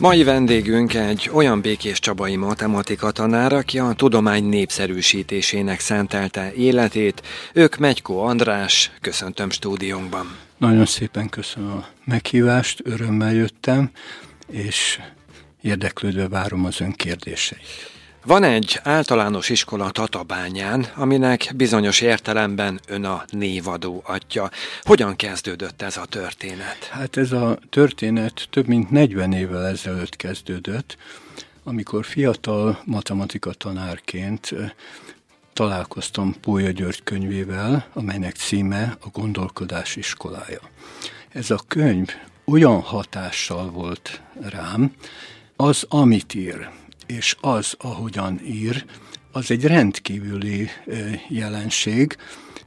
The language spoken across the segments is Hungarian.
Mai vendégünk egy olyan Békés Csabai matematika tanár, aki a tudomány népszerűsítésének szentelte életét. Ők Megykó András, köszöntöm stúdiónkban. Nagyon szépen köszönöm a meghívást, örömmel jöttem, és érdeklődve várom az ön kérdéseit. Van egy általános iskola Tatabányán, aminek bizonyos értelemben ön a névadó atya. Hogyan kezdődött ez a történet? Hát ez a történet több mint 40 évvel ezelőtt kezdődött, amikor fiatal matematika tanárként találkoztam Pólya György könyvével, amelynek címe a Gondolkodás iskolája. Ez a könyv olyan hatással volt rám, az, amit ír, és az, ahogyan ír, az egy rendkívüli jelenség,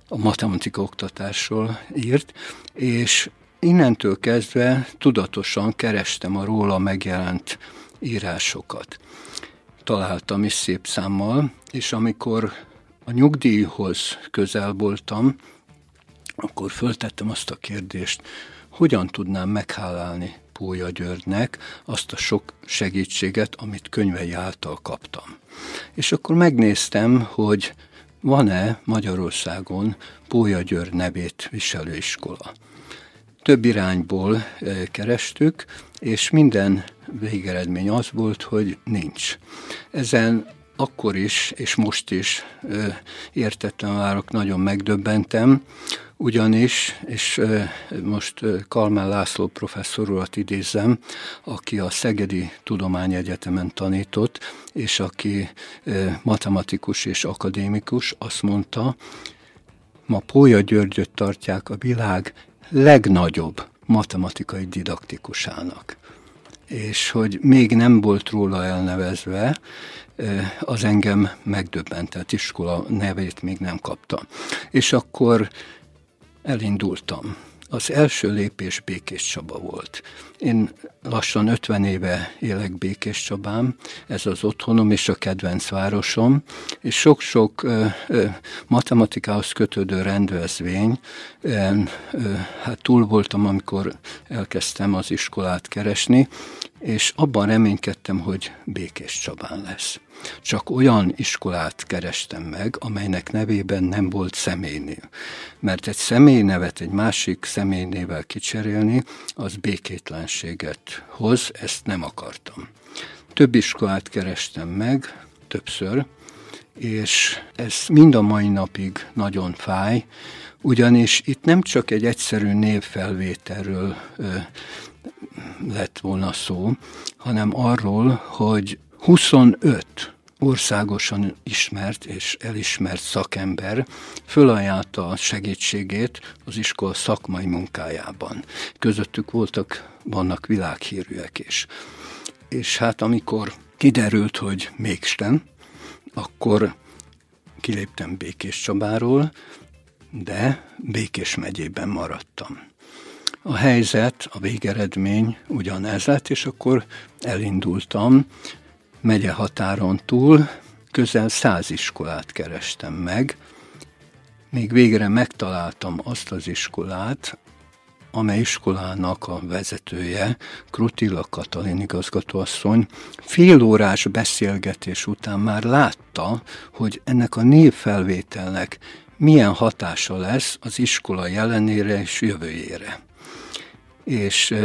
a matematika oktatásról írt, és innentől kezdve tudatosan kerestem a róla megjelent írásokat. Találtam is szép számmal, és amikor a nyugdíjhoz közel voltam, akkor föltettem azt a kérdést, hogyan tudnám meghálálni Pólya Györgynek azt a sok segítséget, amit könyvei által kaptam. És akkor megnéztem, hogy van-e Magyarországon Pólya György nevét viselő iskola. Több irányból eh, kerestük, és minden végeredmény az volt, hogy nincs. Ezen akkor is, és most is eh, értettem várok, nagyon megdöbbentem, ugyanis, és most Kalmán László professzor urat idézem, aki a Szegedi Tudományegyetemen tanított, és aki matematikus és akadémikus, azt mondta, ma Pólya Györgyöt tartják a világ legnagyobb matematikai didaktikusának. És hogy még nem volt róla elnevezve, az engem megdöbbentett iskola nevét még nem kapta. És akkor elindultam. Az első lépés Békés Csaba volt. Én lassan 50 éve élek Békés Csabám, ez az otthonom és a kedvenc városom, és sok-sok matematikához kötődő rendezvény, ö, ö, hát túl voltam, amikor elkezdtem az iskolát keresni, és abban reménykedtem, hogy Békés Csabán lesz. Csak olyan iskolát kerestem meg, amelynek nevében nem volt személynév. Mert egy személynevet egy másik személynével kicserélni, az békétlenséget hoz, ezt nem akartam. Több iskolát kerestem meg, többször, és ez mind a mai napig nagyon fáj, ugyanis itt nem csak egy egyszerű névfelvételről lett volna szó, hanem arról, hogy 25 országosan ismert és elismert szakember fölajánlta a segítségét az iskola szakmai munkájában. Közöttük voltak, vannak világhírűek is. És hát amikor kiderült, hogy mégsem, akkor kiléptem Békés Csabáról, de Békés megyében maradtam. A helyzet, a végeredmény ugyanez lett, és akkor elindultam megye határon túl, közel száz iskolát kerestem meg, még végre megtaláltam azt az iskolát, amely iskolának a vezetője, Krutilla Katalin igazgatóasszony fél órás beszélgetés után már látta, hogy ennek a névfelvételnek milyen hatása lesz az iskola jelenére és jövőjére. És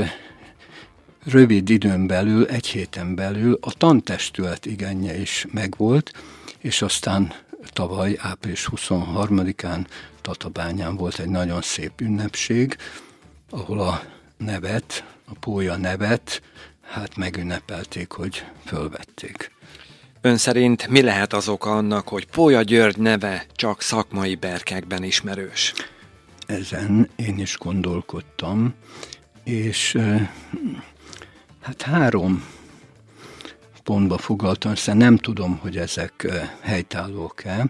rövid időn belül, egy héten belül a tantestület igénye is megvolt, és aztán tavaly, április 23-án Tatabányán volt egy nagyon szép ünnepség, ahol a nevet, a pólya nevet, hát megünnepelték, hogy fölvették. Ön szerint mi lehet az oka annak, hogy Pólya György neve csak szakmai berkekben ismerős? Ezen én is gondolkodtam, és hát három pontba foglaltam, hiszen nem tudom, hogy ezek helytállók-e.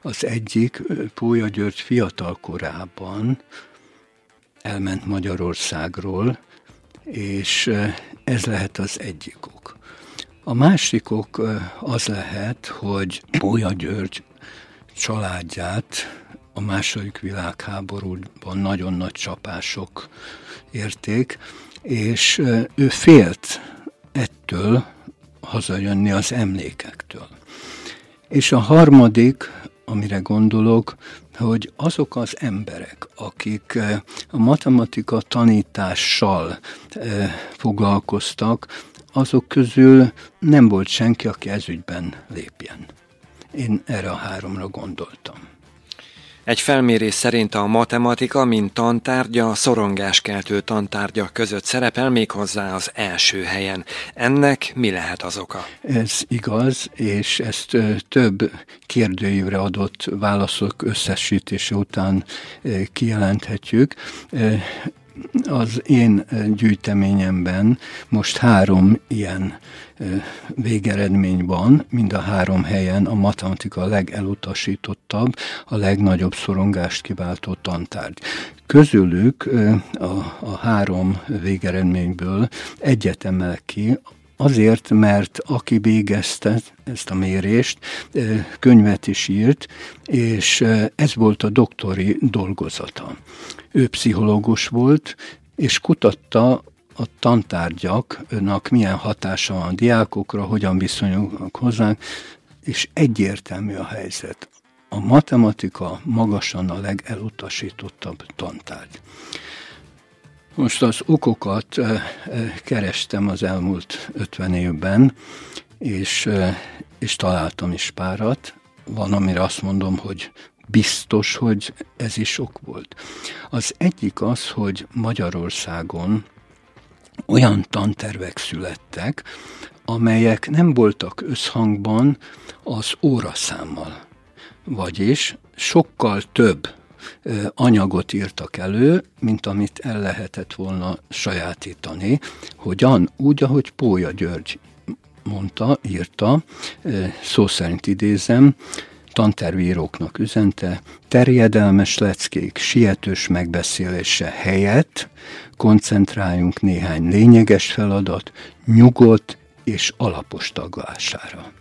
Az egyik, Pólya György fiatal korában elment Magyarországról, és ez lehet az egyik ok. A másik ok az lehet, hogy Pólya György családját a második világháborúban nagyon nagy csapások érték, és ő félt ettől hazajönni az emlékektől. És a harmadik, amire gondolok, hogy azok az emberek, akik a matematika tanítással foglalkoztak, azok közül nem volt senki, aki ezügyben lépjen. Én erre a háromra gondoltam. Egy felmérés szerint a matematika, mint tantárgya, a szorongáskeltő tantárgyak között szerepel méghozzá az első helyen. Ennek mi lehet az oka? Ez igaz, és ezt több kérdőívre adott válaszok összesítése után kijelenthetjük az én gyűjteményemben most három ilyen végeredmény van, mind a három helyen a matematika a legelutasítottabb, a legnagyobb szorongást kiváltó tantárgy. Közülük a, a három végeredményből egyet emelek ki, Azért, mert aki végezte ezt a mérést, könyvet is írt, és ez volt a doktori dolgozata. Ő pszichológus volt, és kutatta a tantárgyaknak milyen hatása van a diákokra, hogyan viszonyulnak hozzánk, és egyértelmű a helyzet. A matematika magasan a legelutasítottabb tantárgy. Most az okokat kerestem az elmúlt 50 évben, és, és találtam is párat. Van, amire azt mondom, hogy biztos, hogy ez is ok volt. Az egyik az, hogy Magyarországon olyan tantervek születtek, amelyek nem voltak összhangban az óraszámmal. Vagyis sokkal több anyagot írtak elő, mint amit el lehetett volna sajátítani. Hogyan? Úgy, ahogy Pólya György mondta, írta, szó szerint idézem, tantervíróknak üzente, terjedelmes leckék sietős megbeszélése helyett koncentráljunk néhány lényeges feladat, nyugodt és alapos taglására.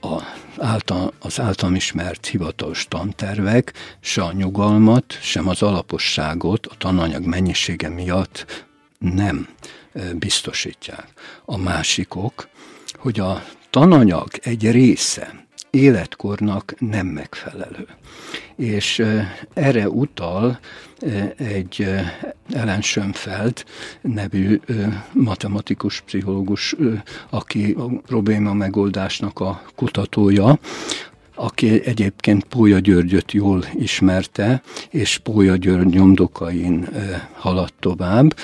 A által, az általam ismert hivatalos tantervek se a nyugalmat, sem az alaposságot a tananyag mennyisége miatt nem biztosítják. A másikok, hogy a tananyag egy része életkornak nem megfelelő. És erre utal egy Ellen Schönfeld nevű matematikus pszichológus, aki a probléma megoldásnak a kutatója, aki egyébként Pólya Györgyöt jól ismerte, és Pólya György nyomdokain haladt tovább,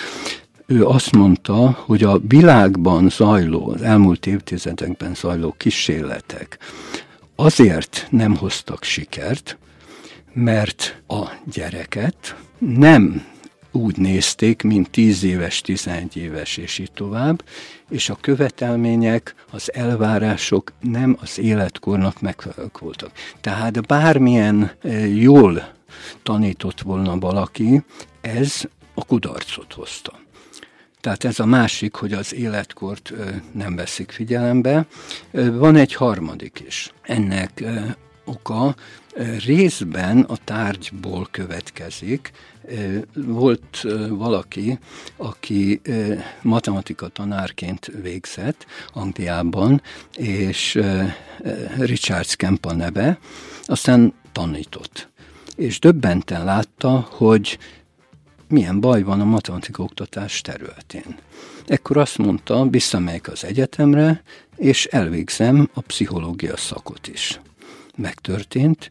ő azt mondta, hogy a világban zajló, az elmúlt évtizedekben zajló kísérletek azért nem hoztak sikert, mert a gyereket nem úgy nézték, mint 10 éves, 11 éves, és így tovább, és a követelmények, az elvárások nem az életkornak megfelelők voltak. Tehát bármilyen eh, jól tanított volna valaki, ez a kudarcot hozta. Tehát ez a másik, hogy az életkort nem veszik figyelembe. Van egy harmadik is. Ennek oka részben a tárgyból következik. Volt valaki, aki matematika tanárként végzett Angliában, és Richard Scamp a neve, aztán tanított. És döbbenten látta, hogy milyen baj van a matematika oktatás területén. Ekkor azt mondta, visszamegyek az egyetemre, és elvégzem a pszichológia szakot is. Megtörtént,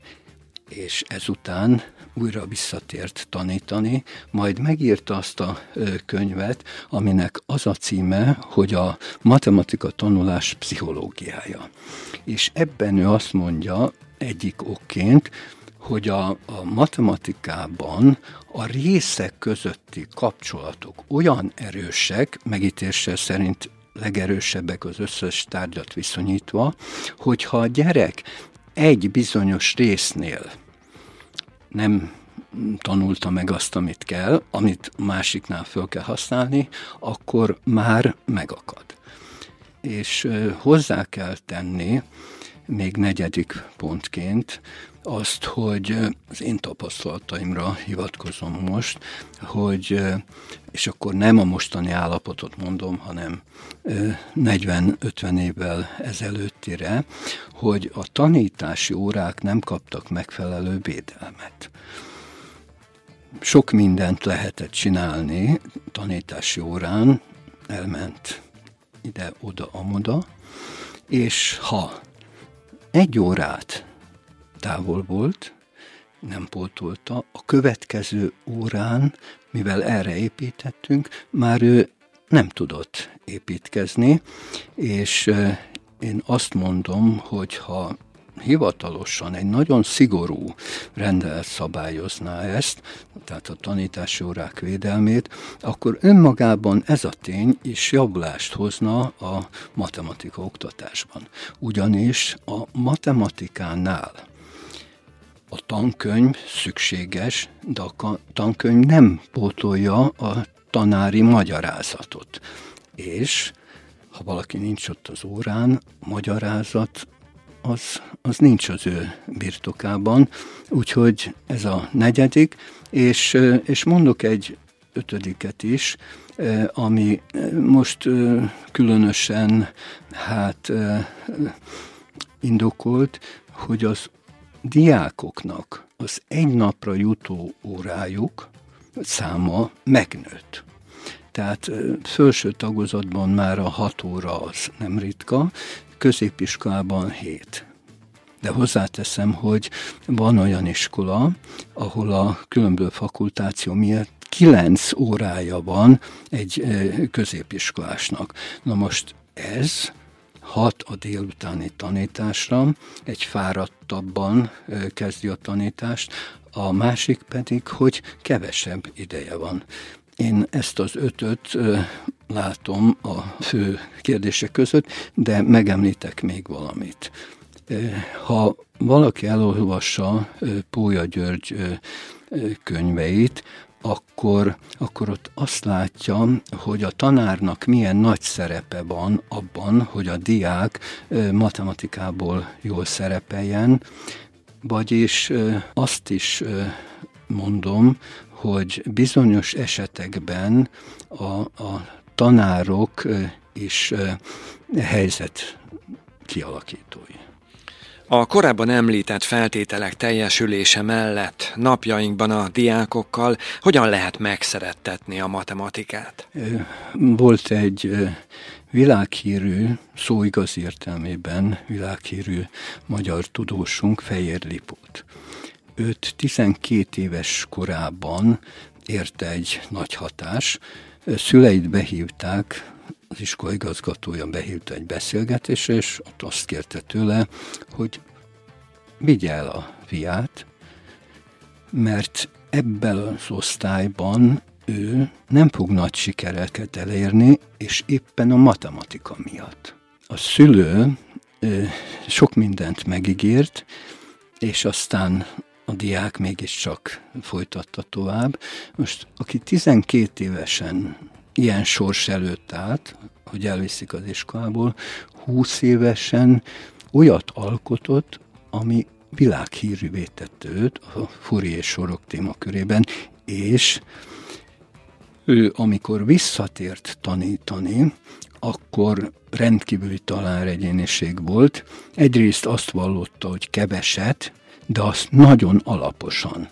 és ezután újra visszatért tanítani, majd megírta azt a könyvet, aminek az a címe, hogy a matematika tanulás pszichológiája. És ebben ő azt mondja, egyik okként, hogy a, a matematikában a részek közötti kapcsolatok olyan erősek, megítése szerint legerősebbek az összes tárgyat viszonyítva, hogyha a gyerek egy bizonyos résznél nem tanulta meg azt, amit kell, amit másiknál föl kell használni, akkor már megakad. És hozzá kell tenni, még negyedik pontként azt, hogy az én tapasztalataimra hivatkozom most, hogy, és akkor nem a mostani állapotot mondom, hanem 40-50 évvel ezelőttire, hogy a tanítási órák nem kaptak megfelelő védelmet. Sok mindent lehetett csinálni tanítási órán, elment ide-oda, amoda, és ha egy órát távol volt, nem pótolta, a következő órán, mivel erre építettünk, már ő nem tudott építkezni, és én azt mondom, hogy ha hivatalosan egy nagyon szigorú rendelet szabályozná ezt, tehát a tanítási órák védelmét, akkor önmagában ez a tény is javulást hozna a matematika oktatásban. Ugyanis a matematikánál a tankönyv szükséges, de a tankönyv nem pótolja a tanári magyarázatot. És ha valaki nincs ott az órán, magyarázat az, az nincs az ő birtokában, úgyhogy ez a negyedik, és, és mondok egy ötödiket is, ami most különösen hát indokolt, hogy az diákoknak az egy napra jutó órájuk száma megnőtt. Tehát felső tagozatban már a hat óra az nem ritka, középiskolában hét. De hozzáteszem, hogy van olyan iskola, ahol a különböző fakultáció miatt kilenc órája van egy középiskolásnak. Na most ez hat a délutáni tanításra, egy fáradtabban kezdi a tanítást, a másik pedig, hogy kevesebb ideje van. Én ezt az ötöt látom a fő kérdések között, de megemlítek még valamit. Ha valaki elolvassa Pólya György könyveit, akkor, akkor ott azt látja, hogy a tanárnak milyen nagy szerepe van abban, hogy a diák matematikából jól szerepeljen, vagyis azt is mondom, hogy bizonyos esetekben a, a tanárok is helyzet kialakítói. A korábban említett feltételek teljesülése mellett napjainkban a diákokkal hogyan lehet megszerettetni a matematikát? Volt egy világhírű, szó igaz értelmében világhírű magyar tudósunk, Fejér Lipót. Őt 12 éves korában érte egy nagy hatás. Szüleit behívták, az iskola igazgatója behívta egy beszélgetésre, és ott azt kérte tőle, hogy vigye el a fiát, mert ebben az osztályban ő nem fog nagy sikereket elérni, és éppen a matematika miatt. A szülő sok mindent megígért, és aztán a diák mégiscsak folytatta tovább. Most, aki 12 évesen ilyen sors előtt állt, hogy elviszik az iskolából, 20 évesen olyat alkotott, ami világhírűvé tette őt a Fourier sorok témakörében, és ő, amikor visszatért tanítani, akkor rendkívüli talánregyéniség volt. Egyrészt azt vallotta, hogy keveset, de azt nagyon alaposan.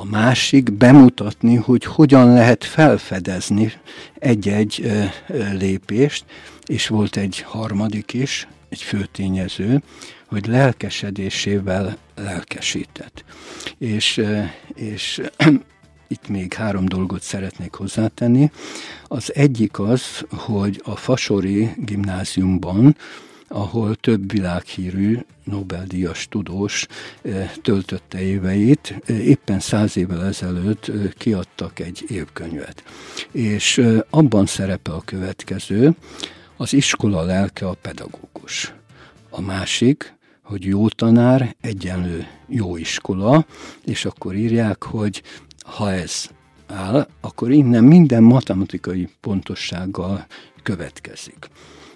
A másik bemutatni, hogy hogyan lehet felfedezni egy-egy lépést, és volt egy harmadik is, egy főtényező, hogy lelkesedésével lelkesített. És, és itt még három dolgot szeretnék hozzátenni. Az egyik az, hogy a Fasori gimnáziumban ahol több világhírű Nobel-díjas tudós eh, töltötte éveit. Eh, éppen száz évvel ezelőtt eh, kiadtak egy évkönyvet. És abban szerepel a következő, az iskola lelke a pedagógus. A másik, hogy jó tanár egyenlő jó iskola, és akkor írják, hogy ha ez áll, akkor innen minden matematikai pontossággal következik.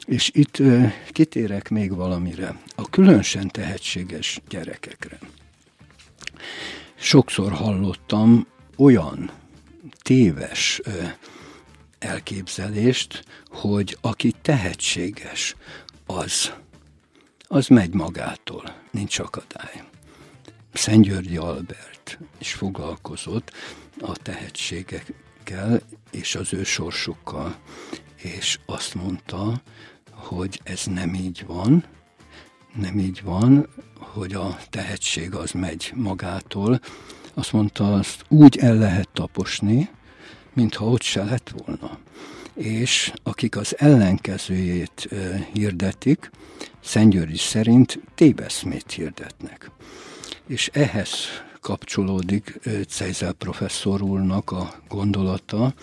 És itt kitérek még valamire, a különösen tehetséges gyerekekre. Sokszor hallottam olyan téves elképzelést, hogy aki tehetséges, az, az megy magától, nincs akadály. Szentgyörgyi Albert is foglalkozott a tehetségekkel és az ő sorsukkal, és azt mondta, hogy ez nem így van, nem így van, hogy a tehetség az megy magától. Azt mondta, azt úgy el lehet taposni, mintha ott se lett volna. És akik az ellenkezőjét hirdetik, Szentgyörgyi szerint téveszmét hirdetnek. És ehhez kapcsolódik Cejzel professzor úrnak a gondolata.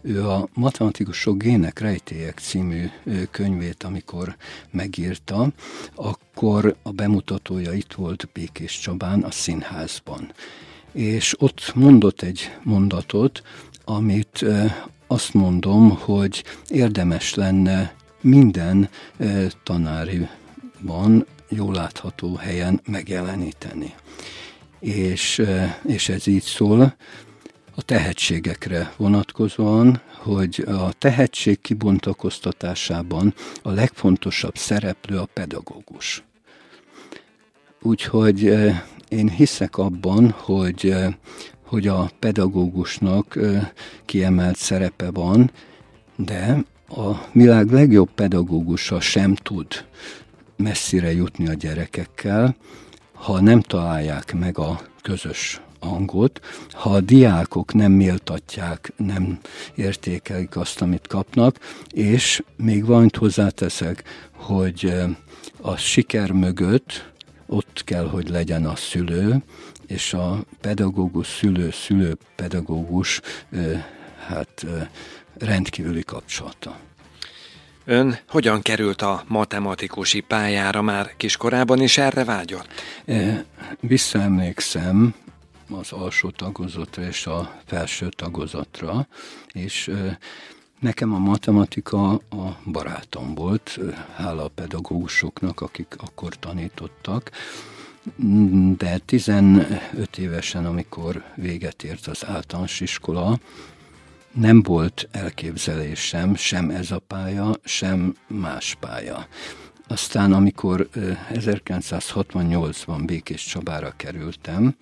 Ő a Matematikusok Gének Rejtélyek című könyvét, amikor megírta, akkor a bemutatója itt volt Békés Csabán a színházban. És ott mondott egy mondatot, amit azt mondom, hogy érdemes lenne minden tanáriban jól látható helyen megjeleníteni és, és ez így szól a tehetségekre vonatkozóan, hogy a tehetség kibontakoztatásában a legfontosabb szereplő a pedagógus. Úgyhogy én hiszek abban, hogy, hogy a pedagógusnak kiemelt szerepe van, de a világ legjobb pedagógusa sem tud messzire jutni a gyerekekkel, ha nem találják meg a közös hangot, ha a diákok nem méltatják, nem értékelik azt, amit kapnak, és még valamit hozzáteszek, hogy eh, a siker mögött ott kell, hogy legyen a szülő, és a pedagógus, szülő, szülő, pedagógus, eh, hát eh, rendkívüli kapcsolata. Ön hogyan került a matematikusi pályára már kiskorában is erre vágyott? E, visszaemlékszem az alsó tagozatra és a felső tagozatra, és Nekem a matematika a barátom volt, hála a pedagógusoknak, akik akkor tanítottak, de 15 évesen, amikor véget ért az általános iskola, nem volt elképzelésem sem ez a pálya, sem más pálya. Aztán, amikor 1968-ban Békés Csabára kerültem,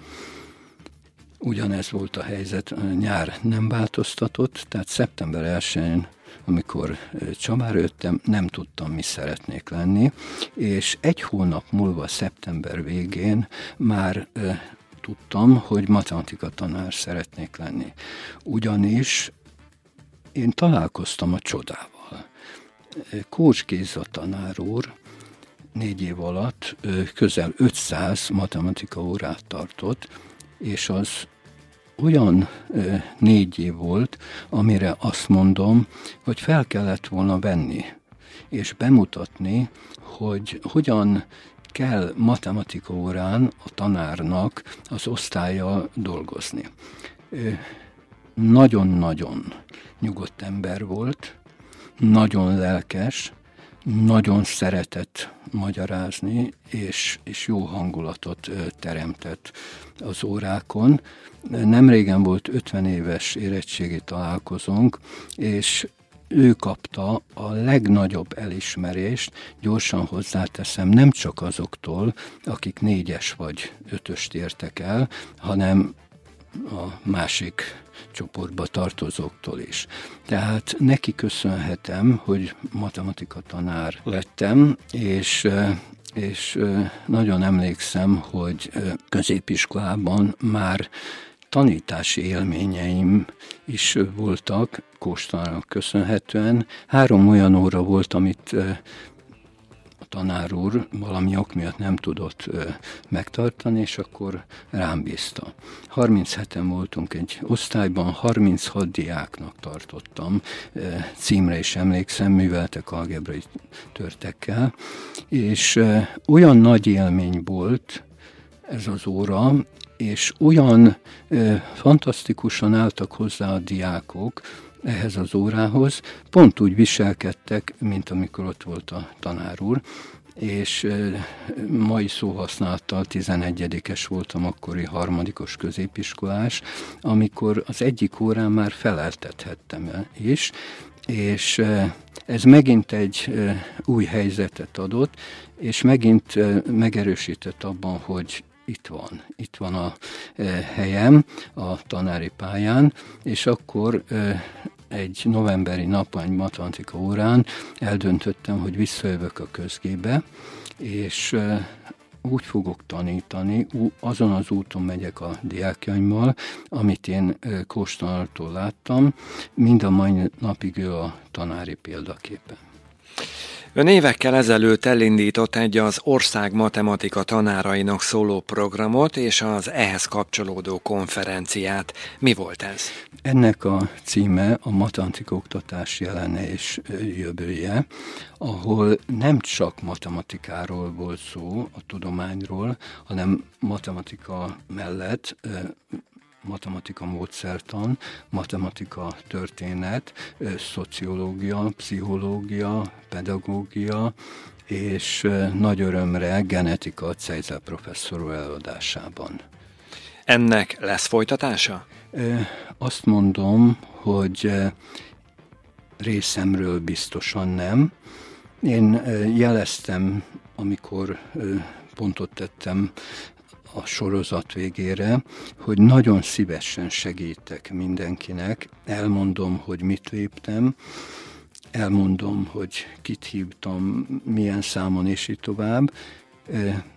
ugyanez volt a helyzet, nyár nem változtatott, tehát szeptember 1-én amikor Csabára jöttem, nem tudtam, mi szeretnék lenni, és egy hónap múlva, szeptember végén már tudtam, hogy matematika tanár szeretnék lenni. Ugyanis én találkoztam a csodával. Kócs Géza tanár úr négy év alatt közel 500 matematika órát tartott, és az olyan négy év volt, amire azt mondom, hogy fel kellett volna venni, és bemutatni, hogy hogyan kell matematika órán a tanárnak az osztálya dolgozni. Nagyon-nagyon nyugodt ember volt, nagyon lelkes, nagyon szeretett magyarázni, és, és jó hangulatot teremtett az órákon. Nem régen volt 50 éves érettségi találkozónk, és ő kapta a legnagyobb elismerést, gyorsan hozzáteszem, nem csak azoktól, akik négyes vagy ötöst értek el, hanem a másik csoportba tartozóktól is. Tehát neki köszönhetem, hogy matematika tanár lettem, és és nagyon emlékszem, hogy középiskolában már tanítási élményeim is voltak, Kóstalának köszönhetően. Három olyan óra volt, amit tanár úr valami ok miatt nem tudott megtartani, és akkor rám bízta. 37-en voltunk egy osztályban, 36 diáknak tartottam, címre is emlékszem, műveltek algebrai törtekkel, és olyan nagy élmény volt ez az óra, és olyan ö, fantasztikusan álltak hozzá a diákok, ehhez az órához, pont úgy viselkedtek, mint amikor ott volt a tanár úr, és mai szóhasználattal 11-es voltam, akkori harmadikos középiskolás, amikor az egyik órán már feleltethettem is, és ez megint egy új helyzetet adott, és megint megerősített abban, hogy itt van, itt van a helyem a tanári pályán, és akkor egy novemberi nap, egy matematika órán eldöntöttem, hogy visszajövök a közgébe, és úgy fogok tanítani, azon az úton megyek a diákjaimmal, amit én Kóstanartól láttam, mind a mai napig ő a tanári példaképen. Ön évekkel ezelőtt elindított egy az ország matematika tanárainak szóló programot és az ehhez kapcsolódó konferenciát. Mi volt ez? Ennek a címe a matematika oktatás jelene és jövője, ahol nem csak matematikáról volt szó, a tudományról, hanem matematika mellett matematika módszertan, matematika történet, szociológia, pszichológia, pedagógia, és nagy örömre genetika Cejzel professzor előadásában. Ennek lesz folytatása? Azt mondom, hogy részemről biztosan nem. Én jeleztem, amikor pontot tettem a sorozat végére, hogy nagyon szívesen segítek mindenkinek, elmondom, hogy mit léptem, elmondom, hogy kit hívtam, milyen számon és így tovább,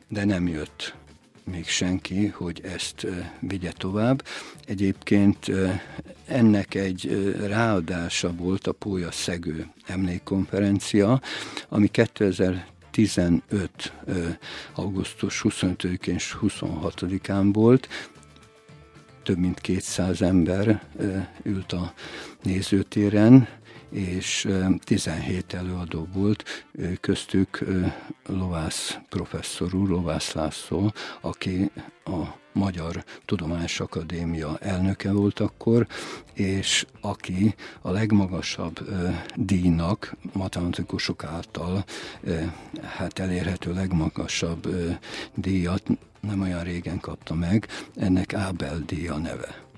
de nem jött még senki, hogy ezt vigye tovább. Egyébként ennek egy ráadása volt a Pólya Szegő emlékkonferencia, ami 2000 15. augusztus 25-én és 26-án volt, több mint 200 ember ült a nézőtéren, és 17 előadó volt, köztük Lovász professzor úr, Lovász László, aki a Magyar Tudományos Akadémia elnöke volt akkor, és aki a legmagasabb ö, díjnak, matematikusok által hát elérhető legmagasabb ö, díjat nem olyan régen kapta meg, ennek Ábel díja neve.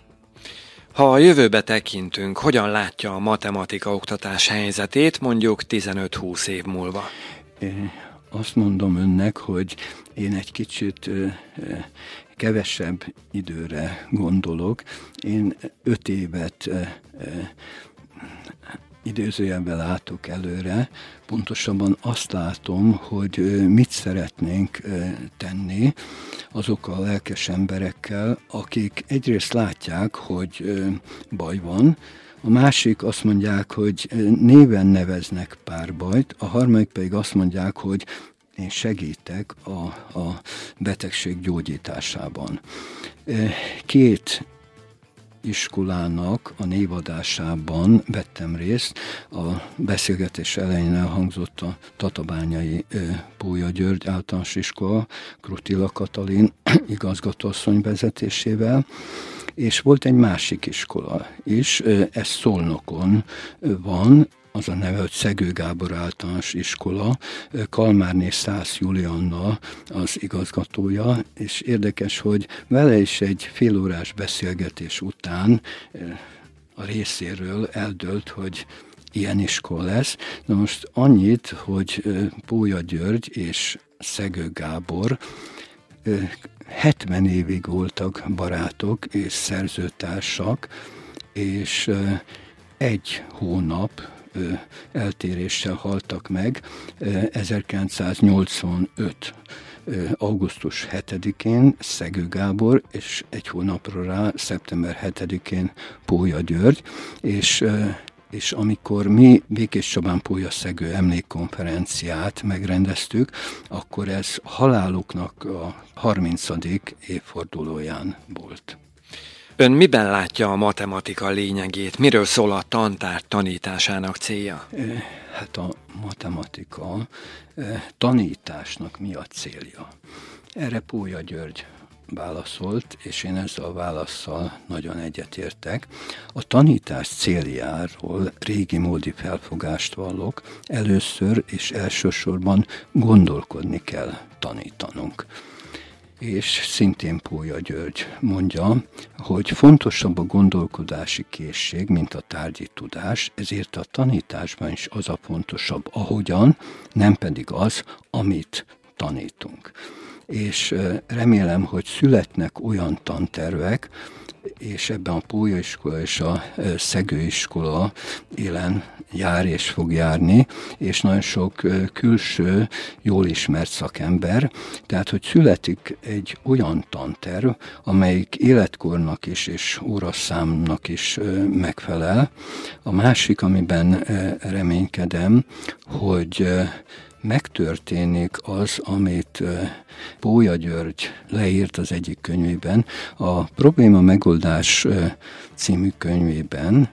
Ha a jövőbe tekintünk, hogyan látja a matematika oktatás helyzetét mondjuk 15-20 év múlva? Én azt mondom önnek, hogy én egy kicsit kevesebb időre gondolok. Én öt évet időzőjelben látok előre, pontosabban azt látom, hogy mit szeretnénk tenni azokkal a lelkes emberekkel, akik egyrészt látják, hogy baj van, a másik azt mondják, hogy néven neveznek párbajt, a harmadik pedig azt mondják, hogy én segítek a, a betegség gyógyításában. Két iskolának a névadásában vettem részt. A beszélgetés elején elhangzott a Tatabányai Pólya György általános iskola, Krutila Katalin igazgatóasszony vezetésével, és volt egy másik iskola is, ez Szolnokon van, az a neve, hogy Szegő Gábor általános iskola, Kalmárné Szász Julianna az igazgatója, és érdekes, hogy vele is egy félórás beszélgetés után a részéről eldölt, hogy ilyen iskola lesz. Na most annyit, hogy Pólya György és Szegő Gábor 70 évig voltak barátok és szerzőtársak, és egy hónap eltéréssel haltak meg 1985 augusztus 7-én Szegő Gábor, és egy hónapra rá, szeptember 7-én Pólya György, és és amikor mi Békés Csabán Pólya Szegő emlékkonferenciát megrendeztük, akkor ez haláluknak a 30. évfordulóján volt. Ön miben látja a matematika lényegét? Miről szól a tantár tanításának célja? Hát a matematika tanításnak mi a célja? Erre Pólya György válaszolt, és én ezzel a válaszsal nagyon egyetértek. A tanítás céljáról régi módi felfogást vallok, először és elsősorban gondolkodni kell tanítanunk és szintén Pólya György mondja, hogy fontosabb a gondolkodási készség, mint a tárgyi tudás, ezért a tanításban is az a fontosabb, ahogyan, nem pedig az, amit tanítunk. És remélem, hogy születnek olyan tantervek, és ebben a Pólyaiskola és a Szegőiskola élen jár és fog járni, és nagyon sok külső, jól ismert szakember, tehát hogy születik egy olyan tanterv, amelyik életkornak is és óraszámnak is megfelel. A másik, amiben reménykedem, hogy megtörténik az, amit Bója György leírt az egyik könyvében. A Probléma megoldás című könyvében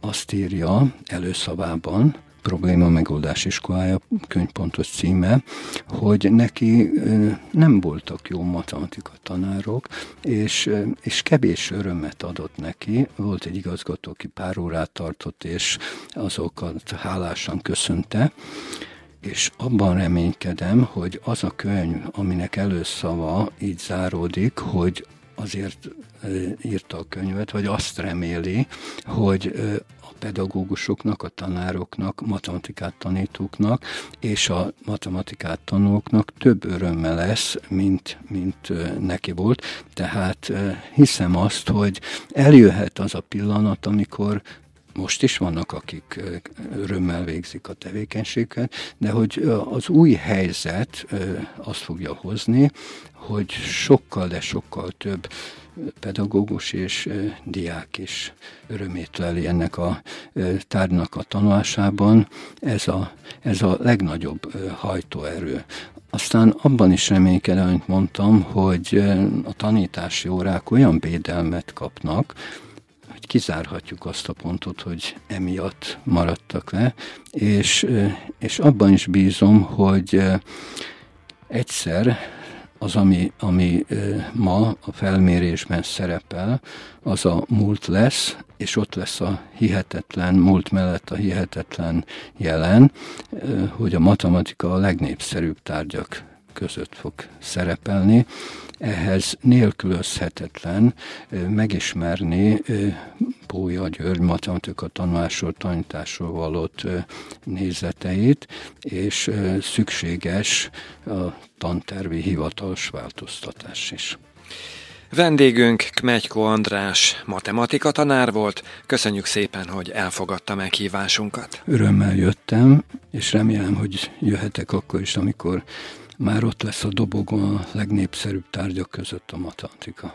azt írja előszavában, probléma megoldás iskolája könyvpontos címe, hogy neki nem voltak jó matematika tanárok, és, és kevés örömet adott neki. Volt egy igazgató, aki pár órát tartott, és azokat hálásan köszönte, és abban reménykedem, hogy az a könyv, aminek előszava így záródik, hogy azért írta a könyvet, vagy azt reméli, hogy a pedagógusoknak, a tanároknak, matematikát tanítóknak és a matematikát tanulóknak több öröme lesz, mint, mint neki volt. Tehát hiszem azt, hogy eljöhet az a pillanat, amikor most is vannak, akik örömmel végzik a tevékenységet, de hogy az új helyzet azt fogja hozni, hogy sokkal, de sokkal több pedagógus és diák is örömét leli ennek a tárgynak a tanulásában. Ez a, ez a legnagyobb hajtóerő. Aztán abban is reménykedem, amit mondtam, hogy a tanítási órák olyan védelmet kapnak, hogy kizárhatjuk azt a pontot, hogy emiatt maradtak le, és, és abban is bízom, hogy egyszer az, ami, ami ma a felmérésben szerepel, az a múlt lesz, és ott lesz a hihetetlen, múlt mellett a hihetetlen jelen, hogy a matematika a legnépszerűbb tárgyak között fog szerepelni. Ehhez nélkülözhetetlen megismerni Pója György matematika tanulásról, tanításról valott nézeteit, és szükséges a tantervi hivatalos változtatás is. Vendégünk Kmegyko András matematika tanár volt. Köszönjük szépen, hogy elfogadta meghívásunkat. Örömmel jöttem, és remélem, hogy jöhetek akkor is, amikor már ott lesz a dobogon a legnépszerűbb tárgyak között a matematika.